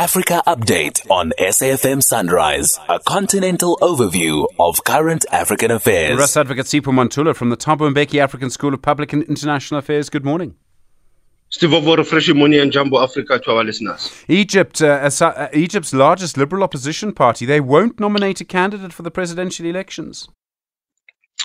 Africa Update on SAFM Sunrise, a continental overview of current African affairs. Russ Advocate Sipho Mantula from the Thabo Mbeki African School of Public and International Affairs. Good morning. Steve Ovo, Fresh Money and Jumbo Africa to our listeners. Egypt, uh, uh, Egypt's largest liberal opposition party, they won't nominate a candidate for the presidential elections.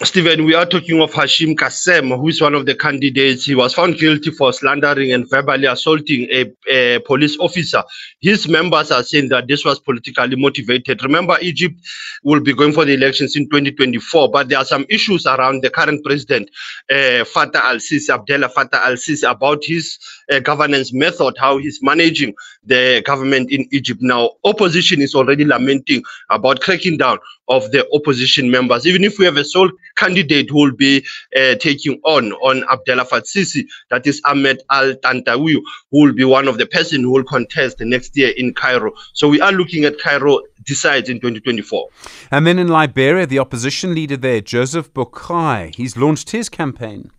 Stephen, we are talking of Hisham Kassem, who is one of the candidates. He was found guilty for slandering and verbally assaulting a, a, police officer. His members are saying that this was politically motivated. Remember, Egypt will be going for the elections in 2024, but there are some issues around the current president, uh, Fattah al Sisi, Abdullah Fattah al Sisi, about his uh, governance method, how he's managing the government in Egypt. Now, opposition is already lamenting about cracking down of the opposition members. Even if we have a sole candidate who will be uh, taking on on Abdullah Fatsisi, that is Ahmed Al Tantawi, who will be one of the person who will contest next year in Cairo. So we are looking at Cairo decides in 2024. And then in Liberia, the opposition leader there, Joseph Boakai, he's launched his campaign.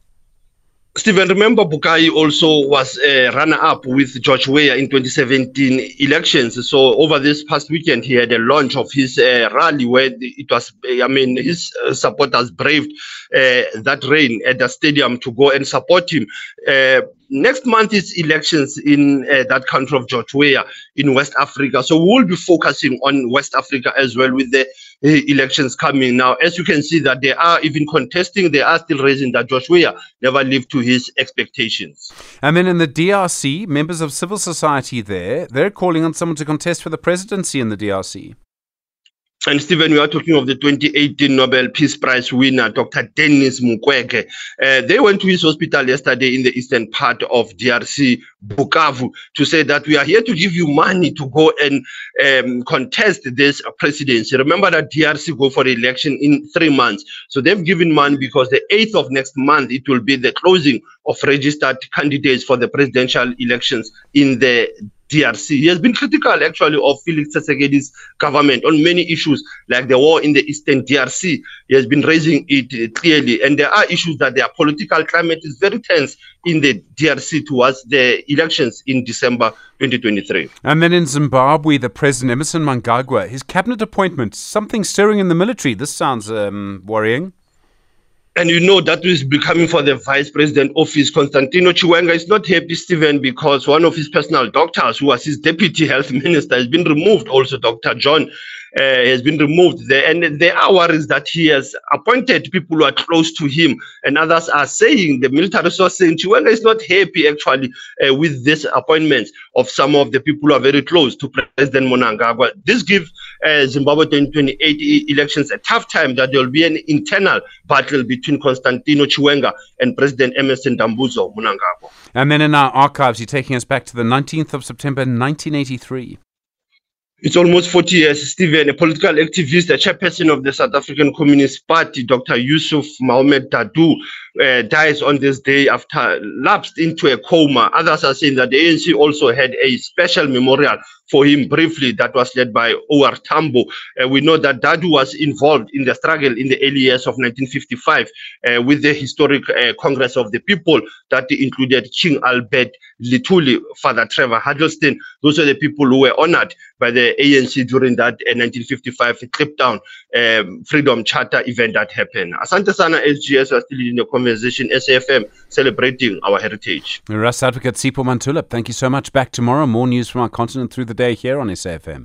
Stephen, remember Boakai also was a runner-up with George Weah in 2017 elections. So over this past weekend, he had a launch of his uh, rally where it was, I mean, his uh, supporters braved uh, that rain at the stadium to go and support him. Uh, next month is elections in uh, that country of George Weah in West Africa. So we will be focusing on West Africa as well with the uh, elections coming now. As you can see that they are even contesting, they are still raising that George Weah never lived to his expectations. And then in the DRC, members of civil society there, they're calling on someone to contest for the presidency in the DRC. And Stephen, we are talking of the 2018 Nobel Peace Prize winner, Dr. Denis Mukwege. Uh, they went to his hospital yesterday in the eastern part of DRC, Bukavu, to say that we are here to give you money to go and um, contest this presidency. Remember that DRC go for election in three months. So they've given money because the 8th of next month, it will be the closing of registered candidates for the presidential elections in the DRC. He has been critical actually of Felix Tshisekedi's government on many issues like the war in the eastern DRC. He has been raising it clearly. And there are issues that their political climate is very tense in the DRC towards the elections in December 2023. And then in Zimbabwe, the President Emmerson Mnangagwa, his cabinet appointment, something stirring in the military. This sounds um, worrying. And you know that is becoming for the vice president office. Constantino Chiwenga is not happy, Stephen, because one of his personal doctors, who was his deputy health minister, has been removed. Also, Dr. John uh, has been removed there. And there are worries that he has appointed people who are close to him. And others are saying, the military source saying, Chiwenga is not happy actually uh, with this appointment of some of the people who are very close to President Mnangagwa. This gives uh, Zimbabwe 2028 elections a tough time that there will be an internal battle between Constantino Chiwenga and President Emmerson Dambudzo Mnangagwa. And then in our archives, you're taking us back to the 19th of September 1983. It's almost 40 years, Stephen, a political activist, a chairperson of the South African Communist Party, Dr. Yusuf Mohamed Dadoo, uh, dies on this day after lapsed into a coma. Others are saying that the ANC also had a special memorial for him briefly that was led by O.R. Tambo. Uh, we know that Dadoo was involved in the struggle in the early years of 1955 uh, with the historic uh, Congress of the People that included King Albert Luthuli, Father Trevor Huddleston. Those are the people who were honored by the ANC during that 1955 trip down um, Freedom Charter event that happened. Asante Sana SGS are still in the conversation, SAFM, celebrating our heritage. Russ Advocate Sipho Mantula, thank you so much. Back tomorrow. More news from our continent through the day here on SAFM.